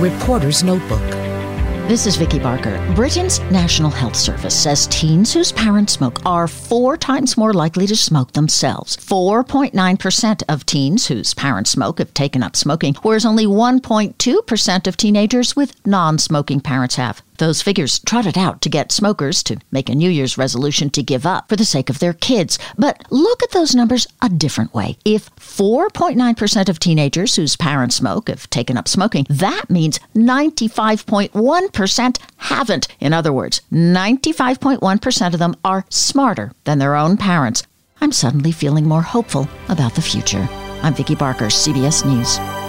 Reporter's Notebook. This is Vicki Barker. Britain's National Health Service says teens whose parents smoke are four times more likely to smoke themselves. 4.9% of teens whose parents smoke have taken up smoking, whereas only 1.2% of teenagers with non smoking parents have. Those figures trotted out to get smokers to make a New Year's resolution to give up for the sake of their kids. But look at those numbers a different way. If 4.9% of teenagers whose parents smoke have taken up smoking, that means 95.1% haven't. In other words, 95.1% of them are smarter than their own parents. I'm suddenly feeling more hopeful about the future. I'm Vicki Barker, CBS News.